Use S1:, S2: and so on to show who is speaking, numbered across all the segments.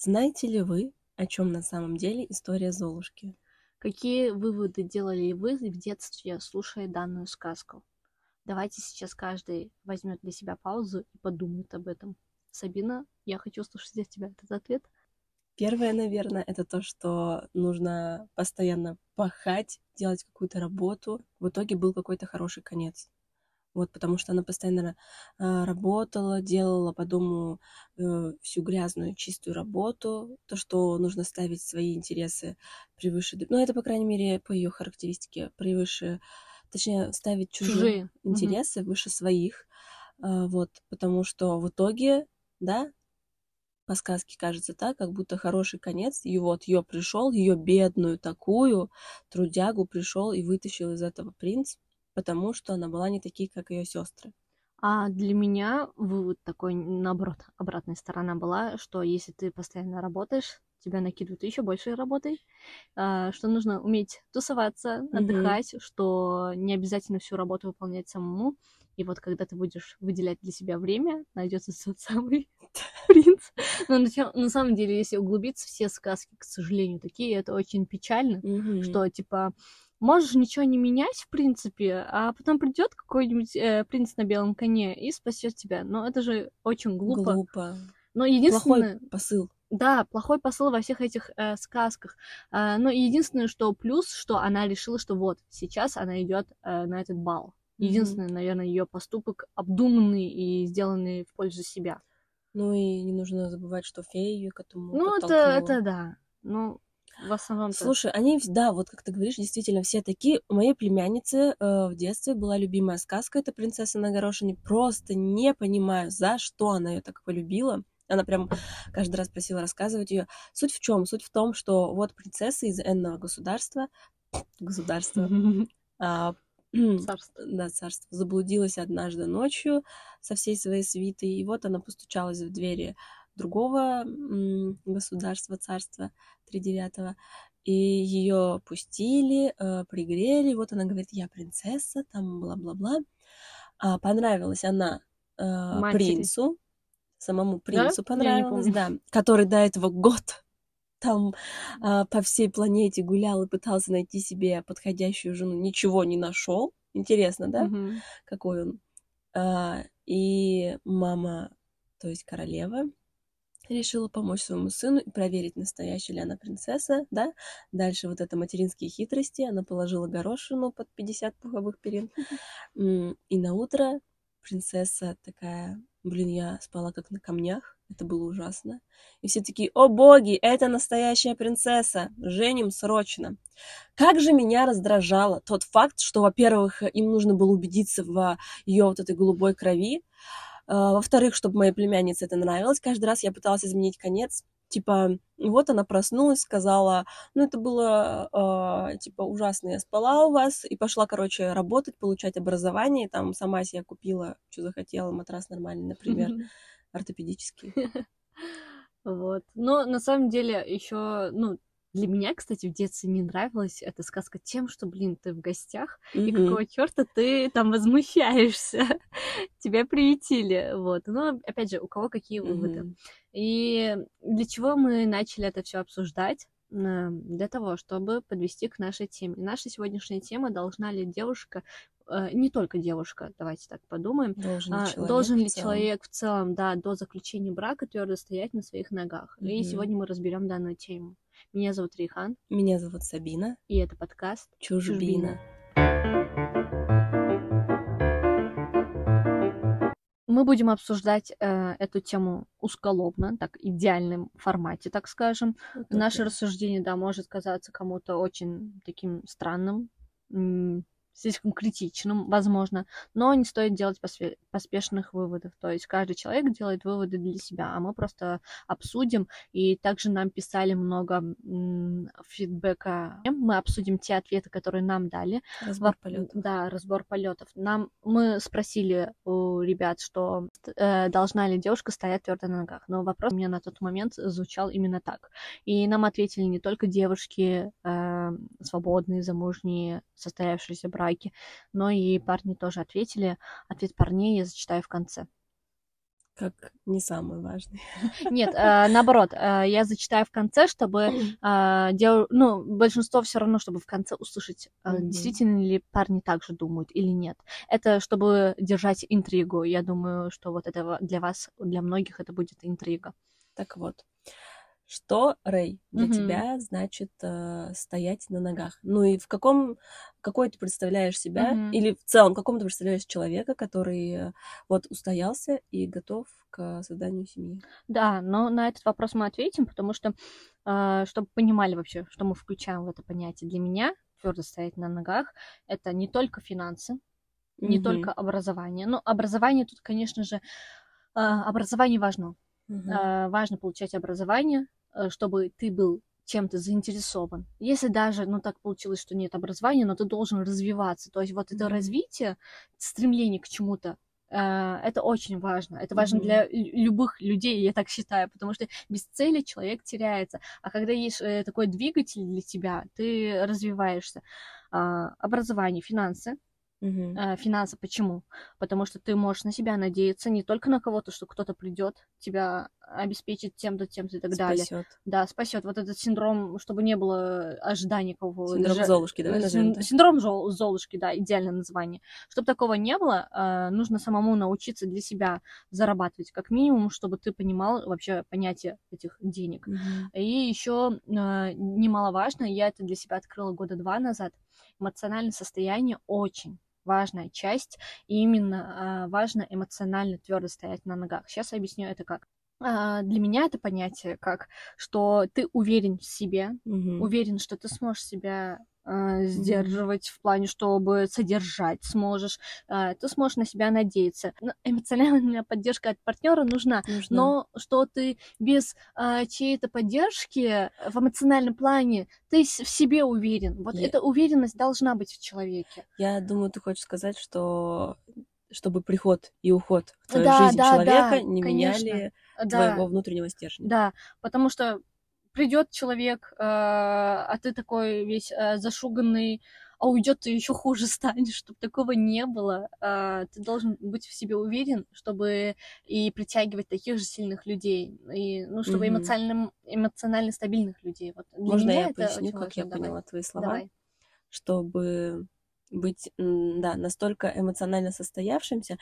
S1: Знаете ли вы, о чем на самом деле история Золушки?
S2: Какие выводы делали вы в детстве, слушая данную сказку? Давайте сейчас каждый возьмет для себя паузу и подумает об этом. Сабина, я хочу услышать от тебя этот ответ.
S1: Первое, наверное, это то, что нужно постоянно пахать, делать какую-то работу. В итоге был какой-то хороший конец. Вот, потому что она постоянно э, работала, делала по дому э, всю грязную, чистую работу, то, что нужно ставить свои интересы превыше... Ну, это, по крайней мере, по ее характеристике, превыше... Точнее, ставить чужие, чужие. интересы угу. выше своих. Э, вот, потому что в итоге, да, по сказке кажется так, как будто хороший конец. И вот ее пришел, ее бедную такую трудягу пришел и вытащил из этого принц, потому что она была не такие, как ее сестры.
S2: А для меня вывод такой, наоборот, обратная сторона была, что если ты постоянно работаешь, тебя накидывают еще больше работой, а, что нужно уметь тусоваться, отдыхать, mm-hmm. что не обязательно всю работу выполнять самому. И вот когда ты будешь выделять для себя время, найдется тот самый принц. Но на, на самом деле, если углубиться, все сказки, к сожалению, такие, это очень печально, mm-hmm. что типа можешь ничего не менять, в принципе, а потом придет какой-нибудь э, принц на белом коне и спасет тебя. Но это же очень глупо.
S1: Глупо.
S2: Но единственное...
S1: Плохой посыл.
S2: Да, плохой посыл во всех этих э, сказках. Э, но единственное, что плюс, что она решила, что вот сейчас она идет э, на этот бал. Единственный, mm-hmm. наверное, ее поступок обдуманный и сделанный в пользу себя.
S1: Ну и не нужно забывать, что фея ее к этому
S2: Ну, это, это да. Ну, в основном.
S1: Слушай, они, да, вот как ты говоришь, действительно все такие. У моей племянницы э, в детстве была любимая сказка, это «Принцесса на горошине». Просто не понимаю, за что она ее так полюбила. Она прям каждый раз просила рассказывать ее. Суть в чем? Суть в том, что вот принцесса из энного государства, государства, а,
S2: царство.
S1: да, царство, заблудилась однажды ночью со всей своей свитой, и вот она постучалась в двери другого государства, царства тридевятого, и ее пустили, э, пригрели, вот она говорит, я принцесса, там бла-бла-бла. А понравилась она э, принцу, самому принцу да? понравилась, да, который до этого год там э, по всей планете гулял и пытался найти себе подходящую жену, ничего не нашел. Интересно, да, угу. какой он. А, и мама, то есть королева, решила помочь своему сыну и проверить, настоящая ли она принцесса, да. Дальше вот это материнские хитрости, она положила горошину под 50 пуховых перин. И на утро принцесса такая, блин, я спала как на камнях, это было ужасно. И все такие, о боги, это настоящая принцесса, женим срочно. Как же меня раздражало тот факт, что, во-первых, им нужно было убедиться в ее вот этой голубой крови, во-вторых, чтобы моей племяннице это нравилось, каждый раз я пыталась изменить конец. Типа, вот она проснулась, сказала, ну, это было, э, типа, ужасно, я спала у вас, и пошла, короче, работать, получать образование, там сама себе купила, что захотела, матрас нормальный, например, ортопедический.
S2: Вот. Но на самом деле еще, ну, для меня, кстати, в детстве не нравилась эта сказка тем, что, блин, ты в гостях, mm-hmm. и какого черта ты там возмущаешься? Тебя приютили, вот. Но, опять же, у кого какие выводы. Mm-hmm. И для чего мы начали это все обсуждать? Для того, чтобы подвести к нашей теме. Наша сегодняшняя тема должна ли девушка э, не только девушка, давайте так подумаем, должен, а, человек, должен ли человек в целом, да, до заключения брака твердо стоять на своих ногах. Mm-hmm. И сегодня мы разберем данную тему. Меня зовут Рихан.
S1: Меня зовут Сабина.
S2: И это подкаст
S1: Чужбина.
S2: Мы будем обсуждать э, эту тему усколобно, так, идеальном формате, так скажем. Вот Наше рассуждение, да, может казаться кому-то очень таким странным, слишком критичным, возможно, но не стоит делать поспешных выводов. То есть каждый человек делает выводы для себя, а мы просто обсудим. И также нам писали много фидбэка. Мы обсудим те ответы, которые нам дали.
S1: Разбор полетов.
S2: Да, разбор полетов. Нам мы спросили у ребят, что э, должна ли девушка стоять твердо на ногах. Но вопрос у меня на тот момент звучал именно так. И нам ответили не только девушки э, свободные, замужние, состоявшиеся браки, браке. Но и парни тоже ответили. Ответ парней я зачитаю в конце.
S1: как не самый важный.
S2: Нет, э, наоборот, э, я зачитаю в конце, чтобы э, дел... ну, большинство все равно, чтобы в конце услышать,
S1: Мгм.
S2: действительно ли парни так же думают или нет. Это чтобы держать интригу. Я думаю, что вот это для вас, для многих это будет интрига.
S1: Так вот, что, Рэй, для
S2: Мгм.
S1: тебя значит э, стоять на ногах? Ну и в каком, какой ты представляешь себя,
S2: Мгм.
S1: или в целом, каком ты представляешь человека, который э, вот устоялся и готов к созданию семьи?
S2: Да, но на этот вопрос мы ответим, потому что, э, чтобы понимали вообще, что мы включаем в это понятие. Для меня твердо стоять на ногах это не только финансы, не
S1: Мгм.
S2: только образование. Ну, образование тут, конечно же, э, образование важно.
S1: Мгм.
S2: Э, важно получать образование, чтобы ты был чем-то заинтересован. Если даже, ну, так получилось, что нет образования, но ты должен развиваться. То есть вот это развитие, стремление к чему-то, э, это очень важно. Это важно для лю- любых людей, я так считаю, потому что без цели человек теряется. А когда есть э, такой двигатель для тебя, ты развиваешься. А, Образование, финансы,
S1: Мгм.
S2: э, финансы. Почему? Потому что ты можешь на себя надеяться, не только на кого-то, что кто-то придет, тебя обеспечит тем-то, тем-то и так далее.
S1: Спасет.
S2: Да, спасет. Вот этот синдром, чтобы не было ожиданий кого
S1: Синдром Золушки, давай назовем так.
S2: Синдром Зол- Золушки, да, идеальное название. Чтобы такого не было, э, нужно самому научиться для себя зарабатывать, как минимум, чтобы ты понимал вообще понятие этих денег.
S1: Мгм.
S2: И еще немаловажно, я это для себя открыла года два назад, эмоциональное состояние очень важная часть, и именно а, важно эмоционально твердо стоять на ногах. Сейчас я объясню это как. А, Для меня это понятие как, что ты уверен в себе,
S1: Мгм.
S2: уверен, что ты сможешь себя а, сдерживать в плане, чтобы содержать сможешь, а, ты сможешь на себя надеяться. Но Эмоциональная поддержка от партнера нужна,
S1: Нужно.
S2: но что ты без а, чьей-то поддержки в эмоциональном плане, ты в себе уверен. Вот
S1: Я-
S2: эта уверенность должна быть в человеке.
S1: Я думаю, ты хочешь сказать, что чтобы приход и уход в твою
S2: Да,
S1: жизнь
S2: да,
S1: человека
S2: да,
S1: не
S2: конечно.
S1: меняли
S2: Да,
S1: твоего внутреннего стержня.
S2: да, потому что придет человек, э, а ты такой весь э, зашуганный, а уйдет ты еще хуже станешь, чтобы такого не было. А, Ты должен быть в себе уверен, чтобы и притягивать таких же сильных людей, и ну чтобы
S1: Мгм.
S2: эмоционально, эмоционально стабильных людей. Вот для
S1: Можно
S2: меня
S1: я
S2: это
S1: поясню, как
S2: важно.
S1: я
S2: Давай,
S1: поняла твои слова?
S2: давай.
S1: Чтобы быть, да, настолько эмоционально состоявшимся,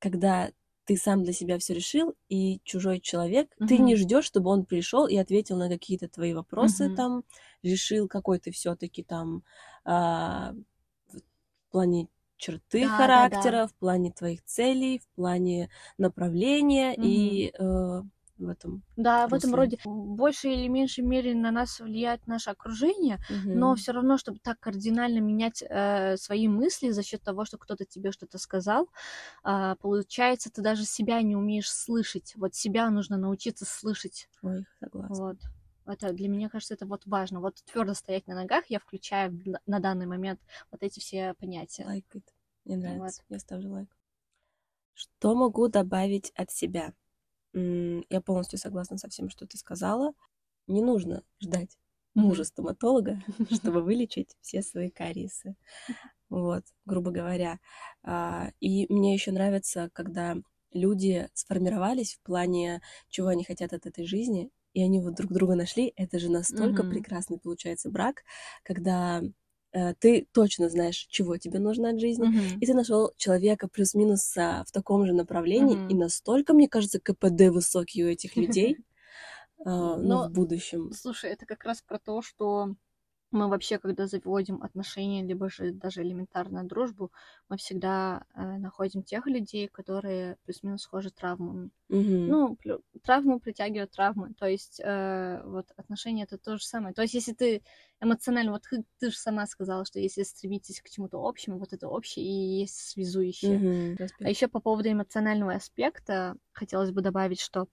S1: когда ты сам для себя все решил, и чужой человек, ты
S2: Мгм.
S1: не ждешь, чтобы он пришел и ответил на какие-то твои вопросы,
S2: Мгм.
S1: там, решил, какой ты все-таки там а, в плане черты
S2: Да, да,
S1: характера, в плане твоих целей, в плане направления и э, в этом.
S2: Да, в этом
S1: русле.
S2: роде в большей или меньшей мере на нас влияет наше окружение, но
S1: Мгм.
S2: все равно, чтобы так кардинально менять э, свои мысли за счет того, что кто-то тебе что-то сказал, а, получается, ты даже себя не умеешь слышать. Вот себя нужно научиться слышать.
S1: Ой, согласна.
S2: Вот. Это для меня кажется, это вот важно. Вот твердо стоять на ногах, я включаю на данный момент вот эти все понятия.
S1: Лайк it. Мне
S2: Вот.
S1: нравится. Я ставлю лайк. Что могу добавить от себя? Я полностью согласна со всем, что ты сказала. Не нужно ждать мужа стоматолога, чтобы вылечить все свои кариесы. Вот, грубо говоря. А, И мне еще нравится, когда люди сформировались в плане, чего они хотят от этой жизни, и они вот друг друга нашли. Это же настолько прекрасный получается брак, когда ты точно знаешь, чего тебе нужно от жизни,
S2: Мгм.
S1: и ты нашел человека плюс-минус а, в таком же направлении, и
S2: Мгм.
S1: настолько, мне кажется, КПД высокий у этих людей, а, ну, в будущем.
S2: Слушай, это как раз про то, что мы вообще, когда заводим отношения, либо же даже элементарную дружбу, мы всегда э, находим тех людей, которые плюс-минус схожи травмами.
S1: Мгм.
S2: Ну, плю- травму притягивают травмы. То есть, э, вот отношения это то же самое. То есть, если ты эмоционально, вот ты, ты же сама сказала, что если стремитесь к чему-то общему, вот это общее и есть связующее.
S1: Мгм.
S2: А еще по поводу эмоционального аспекта хотелось бы добавить, что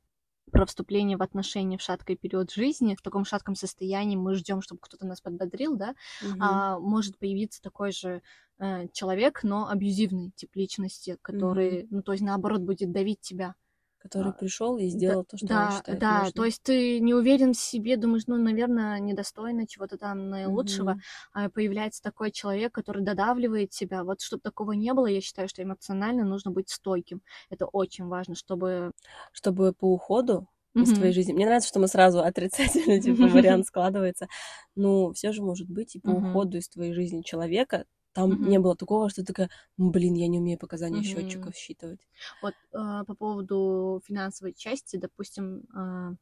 S2: про вступление в отношения в шаткий период жизни, в таком шатком состоянии мы ждем, чтобы кто-то нас подбодрил, да,
S1: Мгм.
S2: а может появиться такой же э, человек, но абьюзивный тип личности, который, ну, то есть наоборот будет давить тебя.
S1: Который
S2: А,
S1: пришел и сделал то, что он
S2: Да,
S1: считает
S2: да,
S1: нужным.
S2: то есть ты не уверен в себе, думаешь, ну, наверное, недостойно чего-то там наилучшего,
S1: Мгм.
S2: а появляется такой человек, который додавливает тебя. Вот чтобы такого не было, я считаю, что эмоционально нужно быть стойким. Это очень важно, чтобы...
S1: Чтобы по уходу из твоей жизни. Мне нравится, что мы сразу отрицательно, типа, вариант складывается. Ну, все же может быть и по
S2: Мгм.
S1: уходу из твоей жизни человека. Там не
S2: Мгм.
S1: было такого, что такая, «М, блин, я не умею показания
S2: Мгм.
S1: счетчиков считывать.
S2: Вот э, по поводу финансовой части, допустим, э,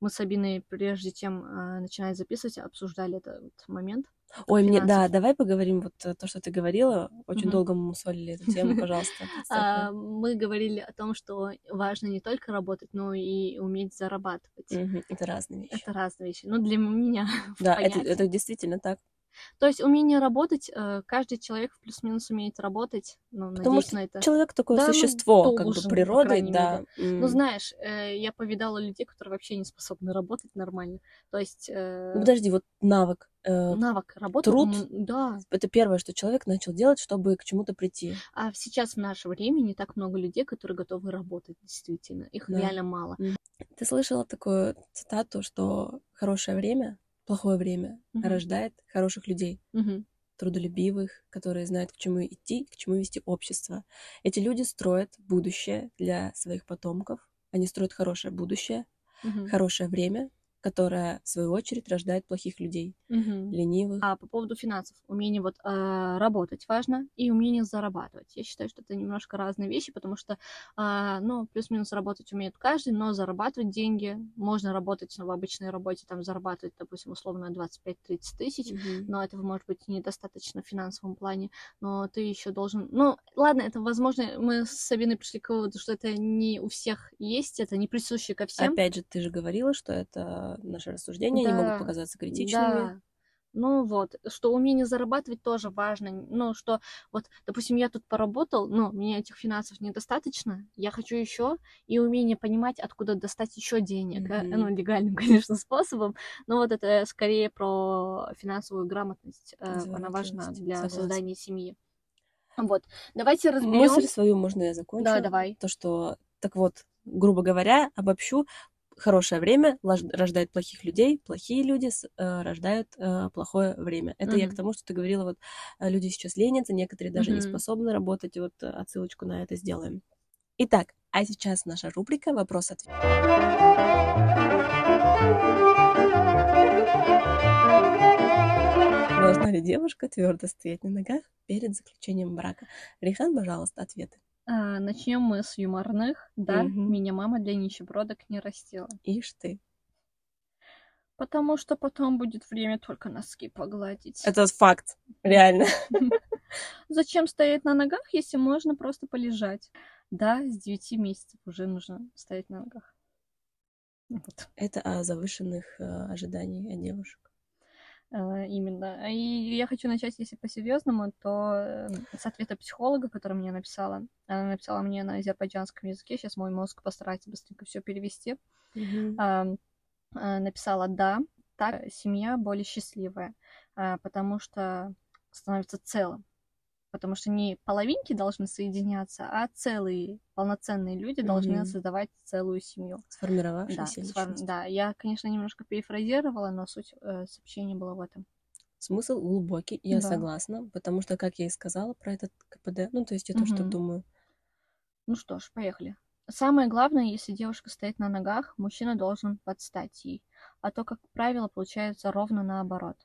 S2: мы с Абиной, прежде чем э, начинать записывать, обсуждали этот момент.
S1: Ой, мне, да,
S2: финансов.
S1: давай поговорим вот э, то, что ты говорила. Очень
S2: Мгм.
S1: долго мы мусолили эту тему, пожалуйста.
S2: Мы говорили о том, что важно не только работать, но и уметь зарабатывать.
S1: Это разные вещи.
S2: Это разные вещи. Ну, для меня
S1: Да, это действительно так.
S2: То есть умение работать, э, каждый человек плюс-минус умеет работать. Ну,
S1: Потому что
S2: на это.
S1: человек такое
S2: Да, ну,
S1: существо, как бы
S2: должен,
S1: природой, да.
S2: мере. Ну,
S1: м.
S2: знаешь, э, я повидала людей, которые вообще не способны работать нормально. То есть
S1: Ну,
S2: э,
S1: подожди, вот навык,
S2: навык работы,
S1: труд,
S2: м, да.
S1: это первое, что человек начал делать, чтобы к чему-то прийти.
S2: А сейчас в наше время не так много людей, которые готовы работать, действительно. Их
S1: Да.
S2: реально мало.
S1: Ты слышала такую цитату, что хорошее время, плохое время
S2: Мгм.
S1: рождает хороших людей,
S2: Мгм.
S1: трудолюбивых, которые знают, к чему идти, к чему вести общество. Эти люди строят будущее для своих потомков. Они строят хорошее будущее,
S2: Мгм.
S1: хорошее время, которое, в свою очередь, рождает плохих людей,
S2: Мгм.
S1: ленивых.
S2: А по поводу финансов, умение вот э, работать важно и умение зарабатывать. Я считаю, что это немножко разные вещи, потому что, а, ну, плюс-минус работать умеет каждый, но зарабатывать деньги можно работать ну, в обычной работе, там зарабатывать, допустим, условно 25-30 тысяч,
S1: Мгм.
S2: но этого может быть недостаточно в финансовом плане, но ты еще должен, ну, ладно, это возможно, мы с Сабиной пришли к выводу, что это не у всех есть, это не присуще ко всем.
S1: Опять же, ты же говорила, что это наши рассуждения, они могут
S2: Да,
S1: показаться критичными.
S2: Да. Ну вот, что умение зарабатывать тоже важно. Ну, что вот, допустим, я тут поработал, но мне этих финансов недостаточно, я хочу еще, и умение понимать, откуда достать еще денег.
S1: Мгм.
S2: Ну, легальным, конечно, способом. Но вот это скорее про финансовую грамотность. э, Она важна для
S1: согласна.
S2: создания семьи. Вот, давайте разберем.
S1: Мысль свою можно я закончу?
S2: Да, давай.
S1: То, что, так вот, грубо говоря, обобщу, хорошее время рождает плохих людей, плохие люди э, рождают э, плохое время. Это я к тому, что ты говорила, вот э, люди сейчас ленятся, некоторые даже не
S2: Мгм.
S1: способны работать, вот отсылочку на это сделаем. Итак, а сейчас наша рубрика «Вопрос-ответ». Должна ли девушка твердо стоять на ногах перед заключением брака? Рихан, пожалуйста, ответы.
S2: А, Начнем мы с юморных. Да,
S1: Мгм.
S2: меня мама для нищебродок не растила.
S1: Ишь ты.
S2: Потому что потом будет время только носки погладить.
S1: Это факт, реально.
S2: Зачем стоять на ногах, если можно просто полежать? Да, с 9 месяцев уже нужно стоять на ногах. Вот,
S1: Это о завышенных э, ожиданиях от девушек.
S2: Э, именно. И я хочу начать, если по-серьезному, то э, с ответа психолога, который мне написала. Она написала мне на азербайджанском языке. Сейчас мой мозг постарается быстренько все перевести. А, написала да, так семья более счастливая, потому что становится целым. Потому что не половинки должны соединяться, а целые полноценные люди должны
S1: Мгм.
S2: создавать целую семью. Да,
S1: Сформировавшаяся
S2: сформ-
S1: личность.
S2: да, я, конечно, немножко перефразировала, но суть э, сообщения была в этом.
S1: Смысл глубокий, я
S2: Да.
S1: согласна, потому что, как я и сказала про этот КПД, ну, то есть я то, что думаю.
S2: Ну что ж, поехали. Самое главное, если девушка стоит на ногах, мужчина должен подстать ей. А то, как правило, получается ровно наоборот.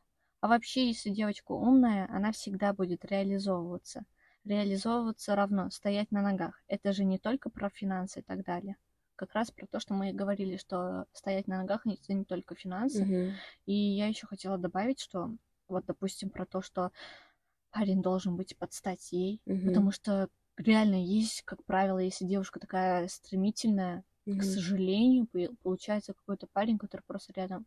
S2: А вообще, если девочка умная, она всегда будет реализовываться. Реализовываться равно стоять на ногах. Это же не только про финансы и так далее. Как раз про то, что мы говорили, что стоять на ногах это не только финансы.
S1: Мгм.
S2: И я еще хотела добавить, что вот, допустим, про то, что парень должен быть под стать ей,
S1: Мгм.
S2: потому что реально есть, как правило, если девушка такая стремительная, к
S1: Мгм.
S2: сожалению, пол- получается какой-то парень, который просто рядом,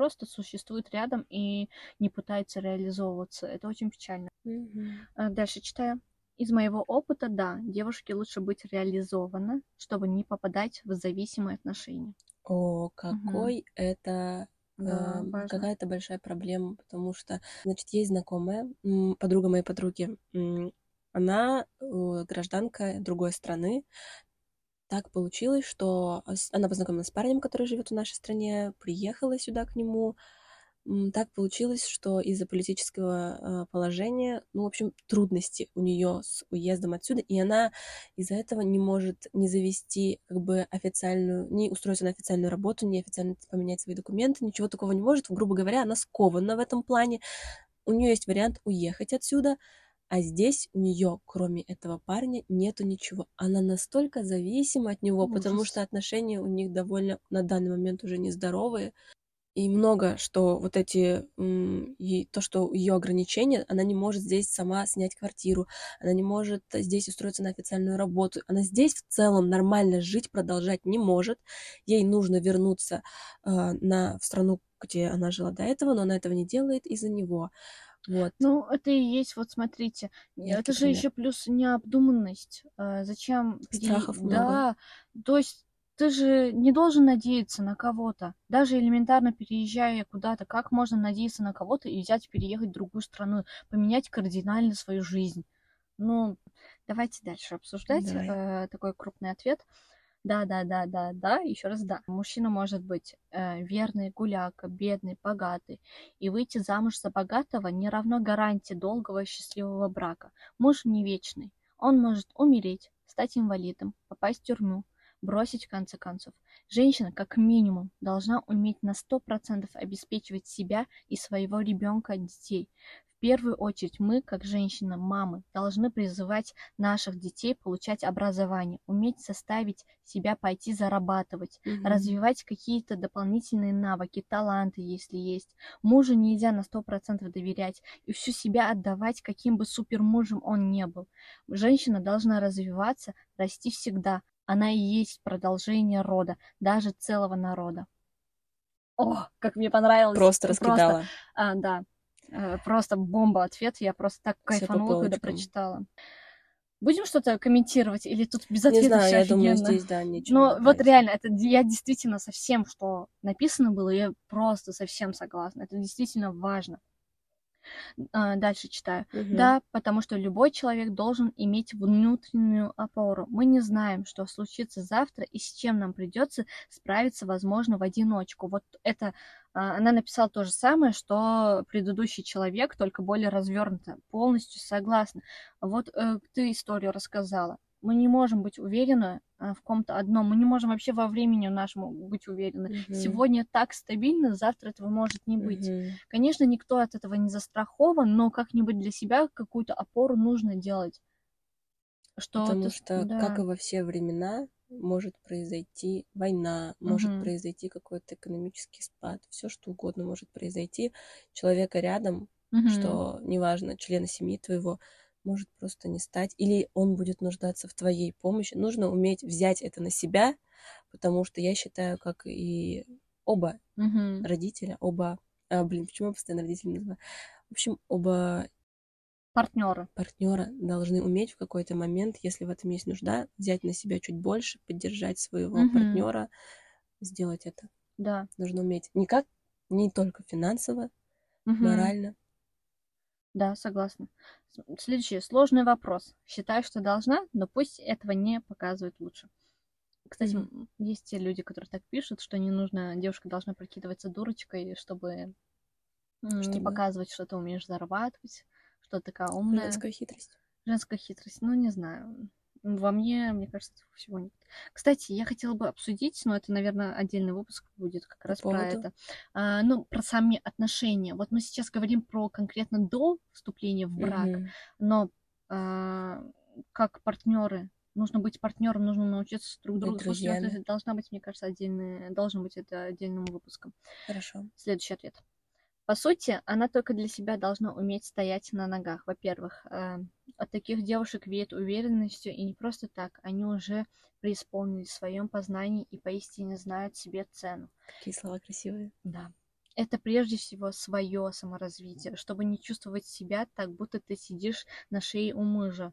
S2: просто существует рядом и не пытается реализовываться. Это очень печально. А Дальше читаю. Из моего опыта, да, девушке лучше быть реализована, чтобы не попадать в зависимые отношения.
S1: О, какой это
S2: Да, важно.
S1: какая-то большая проблема, потому что, значит, есть знакомая, подруга моей подруги, она э, гражданка другой страны, так получилось, что она познакомилась с парнем, который живет в нашей стране, приехала сюда к нему, так получилось, что из-за политического э, положения, ну, в общем, трудности у нее с уездом отсюда, и она из-за этого не может не завести как бы официальную, не устроиться на официальную работу, не официально поменять свои документы, ничего такого не может. Грубо говоря, она скована в этом плане. У нее есть вариант уехать отсюда, а здесь у нее, кроме этого парня, нету ничего. Она настолько зависима от него, Ужас. потому что отношения у них довольно на данный момент уже нездоровые и много, что вот эти, и то, что ее ограничения, она не может здесь сама снять квартиру, она не может здесь устроиться на официальную работу, она здесь в целом нормально жить, продолжать не может, ей нужно вернуться э, на, в страну, где она жила до этого, но она этого не делает из-за него. Вот.
S2: Ну, это и есть, вот смотрите, Яркий это же еще плюс необдуманность. А, зачем?
S1: Страхов
S2: много. Да, то есть ты же не должен надеяться на кого-то. Даже элементарно переезжая куда-то, как можно надеяться на кого-то и взять, переехать в другую страну, поменять кардинально свою жизнь? Ну, давайте дальше обсуждать Давай. э, такой крупный ответ. Да, да, да, да, да, еще раз да. Мужчина может быть э, верный, гуляка, бедный, богатый. И выйти замуж за богатого не равно гарантии долгого счастливого брака. Муж не вечный. Он может умереть, стать инвалидом, попасть в тюрьму, бросить в конце концов. Женщина, как минимум, должна уметь на 100% обеспечивать себя и своего ребенка детей. В первую очередь мы, как женщина, мамы, должны призывать наших детей получать образование, уметь составить себя пойти зарабатывать, mm-hmm. развивать какие-то дополнительные навыки, таланты, если есть. Мужу нельзя на 100% доверять и всю себя отдавать, каким бы супермужем он не был. Женщина должна развиваться, расти всегда, она и есть продолжение рода, даже целого народа. О, как мне понравилось.
S1: Просто раскидала. Просто,
S2: а, да, просто бомба ответ. Я просто так кайфанула, когда прочитала. Будем что-то комментировать или тут без ответа
S1: Не знаю, я думаю, здесь, да, ничего.
S2: Но вот реально, это я действительно совсем, что написано было, я просто совсем согласна. Это действительно важно. А, дальше читаю. Угу. Да, потому что любой человек должен иметь внутреннюю опору. Мы не знаем, что случится завтра и с чем нам придется справиться, возможно, в одиночку. Вот это она написала то же самое, что предыдущий человек, только более развернуто. Полностью согласна. Вот э, ты историю рассказала мы не можем быть уверены а, в ком-то одном. Мы не можем вообще во времени нашему быть уверены. Mm-hmm. Сегодня так стабильно, завтра этого может не быть. Mm-hmm. Конечно, никто от этого не застрахован, но как-нибудь для себя какую-то опору нужно делать.
S1: Что Потому ты... что, да. как и во все времена, может произойти война, может mm-hmm. произойти какой-то экономический спад, все что угодно может произойти. Человека рядом, mm-hmm. что неважно, члена семьи твоего, может просто не стать, или он будет нуждаться в твоей помощи. Нужно уметь взять это на себя, потому что я считаю, как и оба
S2: угу.
S1: родителя, оба, а, блин, почему я постоянно родителями называю? В общем, оба
S2: партнера
S1: партнера должны уметь в какой-то момент, если в этом есть нужда, взять на себя чуть больше, поддержать своего угу. партнера, сделать это.
S2: Да.
S1: Нужно уметь не как, не только финансово, угу. морально,
S2: да, согласна. Следующий сложный вопрос. Считаю, что должна, но пусть этого не показывает лучше. Кстати, mm-hmm. есть те люди, которые так пишут, что не нужно, девушка должна прикидываться дурочкой, чтобы, чтобы... не показывать, что ты умеешь зарабатывать, что такая умная.
S1: Женская хитрость.
S2: Женская хитрость, ну не знаю. Во мне, мне кажется, этого всего нет. Кстати, я хотела бы обсудить, но это, наверное, отдельный выпуск будет как раз По про это. А, ну, про сами отношения. Вот мы сейчас говорим про конкретно до вступления в брак, mm-hmm. но а, как партнеры нужно быть партнером, нужно научиться друг другу. Слушайте, это должна быть, мне кажется, отдельный, должен быть это отдельным выпуском.
S1: Хорошо.
S2: Следующий ответ. По сути, она только для себя должна уметь стоять на ногах. Во-первых, э, от таких девушек веет уверенностью, и не просто так, они уже преисполнились в своем познании и поистине знают себе цену.
S1: Какие слова красивые.
S2: Да. Это прежде всего свое саморазвитие, чтобы не чувствовать себя так, будто ты сидишь на шее у мужа.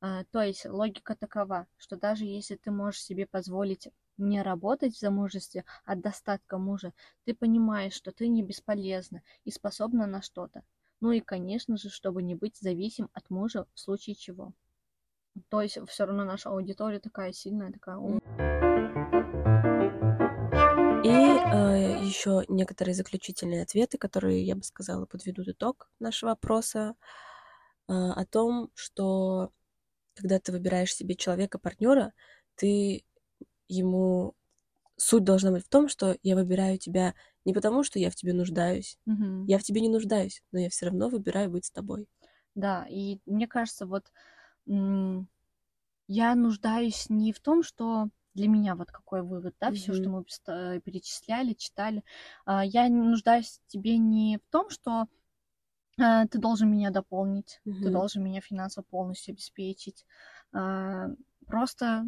S2: А, то есть логика такова, что даже если ты можешь себе позволить не работать в замужестве от достатка мужа, ты понимаешь, что ты не бесполезна и способна на что-то. Ну и, конечно же, чтобы не быть зависим от мужа в случае чего. То есть все равно наша аудитория такая сильная, такая умная.
S1: И э, еще некоторые заключительные ответы, которые, я бы сказала, подведут итог нашего опроса э, о том, что когда ты выбираешь себе человека, партнера, ты ему суть должна быть в том, что я выбираю тебя не потому, что я в тебе нуждаюсь,
S2: Мгм.
S1: я в тебе не нуждаюсь, но я все равно выбираю быть с тобой.
S2: Да, и мне кажется, вот я нуждаюсь не в том, что для меня вот какой вывод, да, все, что мы перечисляли, читали. А, Я нуждаюсь в тебе не в том, что а, ты должен меня дополнить, ты
S1: Мгм.
S2: должен меня финансово полностью обеспечить. А, Просто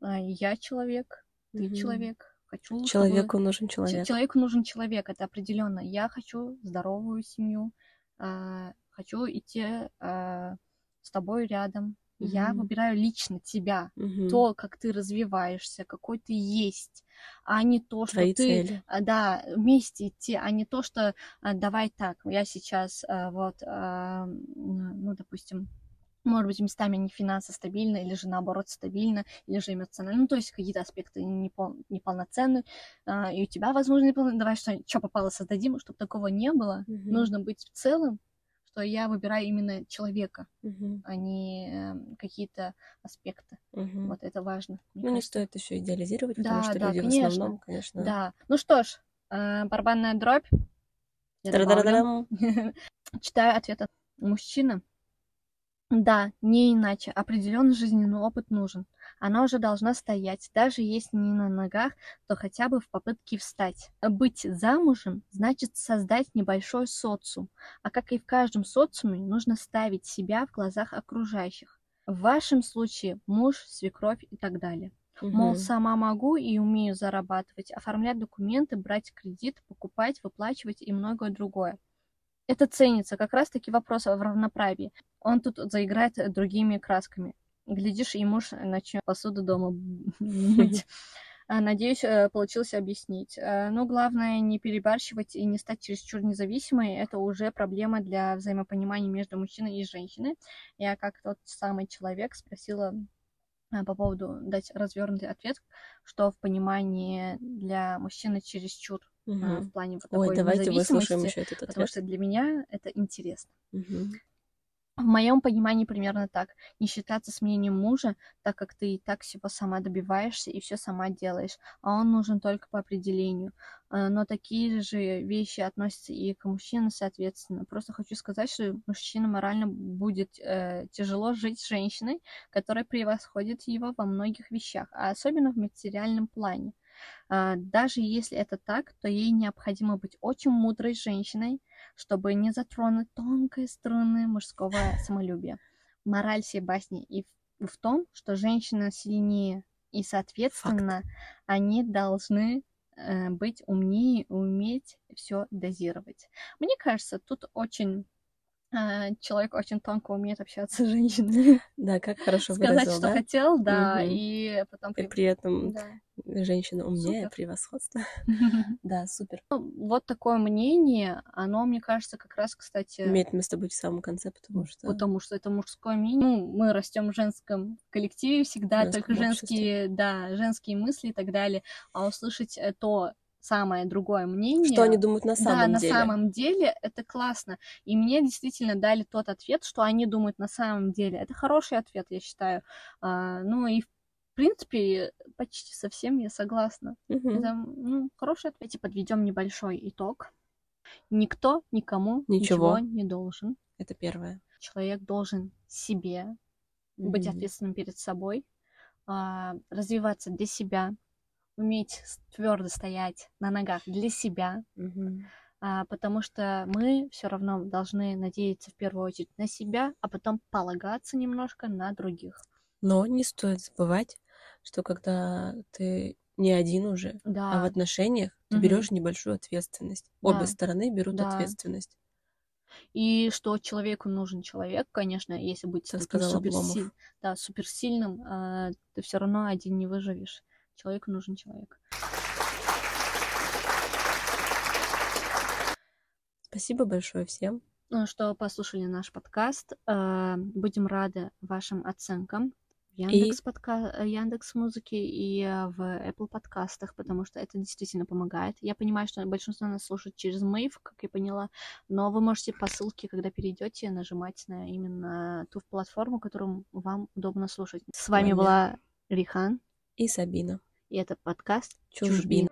S2: я человек, ты
S1: Мгм.
S2: человек, хочу чтобы-
S1: Человеку нужен
S2: Ч-
S1: человек.
S2: Человеку нужен человек, это определенно. Я хочу здоровую семью, а, хочу идти а, с тобой рядом. Я
S1: Мгм.
S2: выбираю лично тебя,
S1: Мгм.
S2: то, как ты развиваешься, какой ты есть, а не то, что
S1: Твои
S2: ты,
S1: цели.
S2: а, да, вместе идти, а не то, что а, давай так, я сейчас а, вот, а, ну, допустим, может быть, местами не финансово стабильно, или же наоборот стабильно, или же эмоционально, ну, то есть какие-то аспекты непол- неполноценны, а, и у тебя, возможно, неполно... Давай что, что попало создадим, чтобы такого не было.
S1: Мгм.
S2: Нужно быть в целом, что я выбираю именно человека,
S1: Мгм.
S2: а не эм, какие-то аспекты.
S1: Мгм.
S2: Вот это важно.
S1: Ну, не
S2: кажется.
S1: стоит еще идеализировать, потому
S2: Да,
S1: что
S2: да,
S1: люди в
S2: конечно.
S1: основном, конечно.
S2: Да. Ну что ж, э, барабанная дробь. Читаю ответ от мужчины. Да, не иначе. Определенный жизненный опыт нужен. Она уже должна стоять, даже если не на ногах, то хотя бы в попытке встать. Быть замужем значит создать небольшой социум, а как и в каждом социуме, нужно ставить себя в глазах окружающих. В вашем случае муж, свекровь и так далее. Мол,
S1: Мгм.
S2: сама могу и умею зарабатывать, оформлять документы, брать кредит, покупать, выплачивать и многое другое. Это ценится, как раз-таки вопрос в равноправии. Он тут заиграет э, другими красками. Глядишь, и муж начнет посуду дома мыть. А, Надеюсь, э, получилось объяснить. Э, Но главное не перебарщивать и не стать чересчур независимой. Это уже проблема для взаимопонимания между мужчиной и женщиной. Я как тот самый человек спросила а, по поводу дать развернутый ответ, что в понимании для мужчины чересчур а,
S1: Мгм.
S2: в плане вот
S1: Ой,
S2: такой
S1: давайте выслушаем еще этот
S2: потому
S1: ответ.
S2: что для меня это интересно.
S1: Мгм.
S2: В моем понимании примерно так. Не считаться с мнением мужа, так как ты и так всего сама добиваешься и все сама делаешь, а он нужен только по определению. А, Но такие же вещи относятся и к мужчинам, соответственно. Просто хочу сказать, что мужчина морально будет э, тяжело жить с женщиной, которая превосходит его во многих вещах, а особенно в материальном плане. Даже если это так, то ей необходимо быть очень мудрой женщиной, чтобы не затронуть тонкие струны мужского самолюбия. Мораль всей басни и в, том, что женщина сильнее, и, соответственно, они должны э, быть умнее, уметь все дозировать. Мне кажется, тут очень человек очень тонко умеет общаться с женщиной.
S1: Да, как хорошо
S2: Сказать,
S1: выразил,
S2: что
S1: да?
S2: хотел, да,
S1: Мгм.
S2: и потом...
S1: И
S2: при-
S1: этом
S2: Да.
S1: женщина умнее,
S2: Супер.
S1: превосходство. Да, супер.
S2: Ну, Вот такое мнение, оно, мне кажется, как раз, кстати,
S1: Имеет место быть в самом конце, потому что...
S2: потому что это мужское мнение. Ну, мы растем в женском коллективе всегда, только женские, да, женские мысли и так далее. А услышать э, то самое другое мнение.
S1: Что они думают на самом
S2: да, на
S1: деле.
S2: самом деле это классно. И мне действительно дали тот ответ, что они думают на самом деле. Это хороший ответ, я считаю. А, ну и в принципе почти со всем я согласна.
S1: Мгм.
S2: Это ну, хороший ответ. Давайте подведем небольшой итог. Никто никому
S1: Ничего.
S2: ничего не должен.
S1: Это первое.
S2: Человек должен себе быть ответственным перед собой, а, развиваться для себя, уметь твердо стоять на ногах для себя,
S1: Мгм.
S2: а, потому что мы все равно должны надеяться в первую очередь на себя, а потом полагаться немножко на других.
S1: Но не стоит забывать, что когда ты не один уже, а в
S2: Да,
S1: отношениях ты
S2: Мгм.
S1: берешь небольшую ответственность. Обе
S2: Да.
S1: стороны берут
S2: Да.
S1: ответственность.
S2: и что человеку нужен человек, конечно, если быть
S1: Так
S2: таким
S1: сказал
S2: суперси-
S1: Обломов.
S2: да, суперсильным, а, ты все равно один не выживешь. Человеку нужен человек.
S1: Спасибо большое всем.
S2: Ну, что послушали наш подкаст. Э, Будем рады вашим оценкам. Яндекс, и... подка... Яндекс музыки и в Apple подкастах, потому что это действительно помогает. Я понимаю, что большинство нас слушает через Мейв, как я поняла, но вы можете по ссылке, когда перейдете, нажимать на именно ту платформу, которую вам удобно слушать. С вами была Рихан
S1: и Сабина.
S2: И это подкаст «Чужбина».
S1: Чужбина.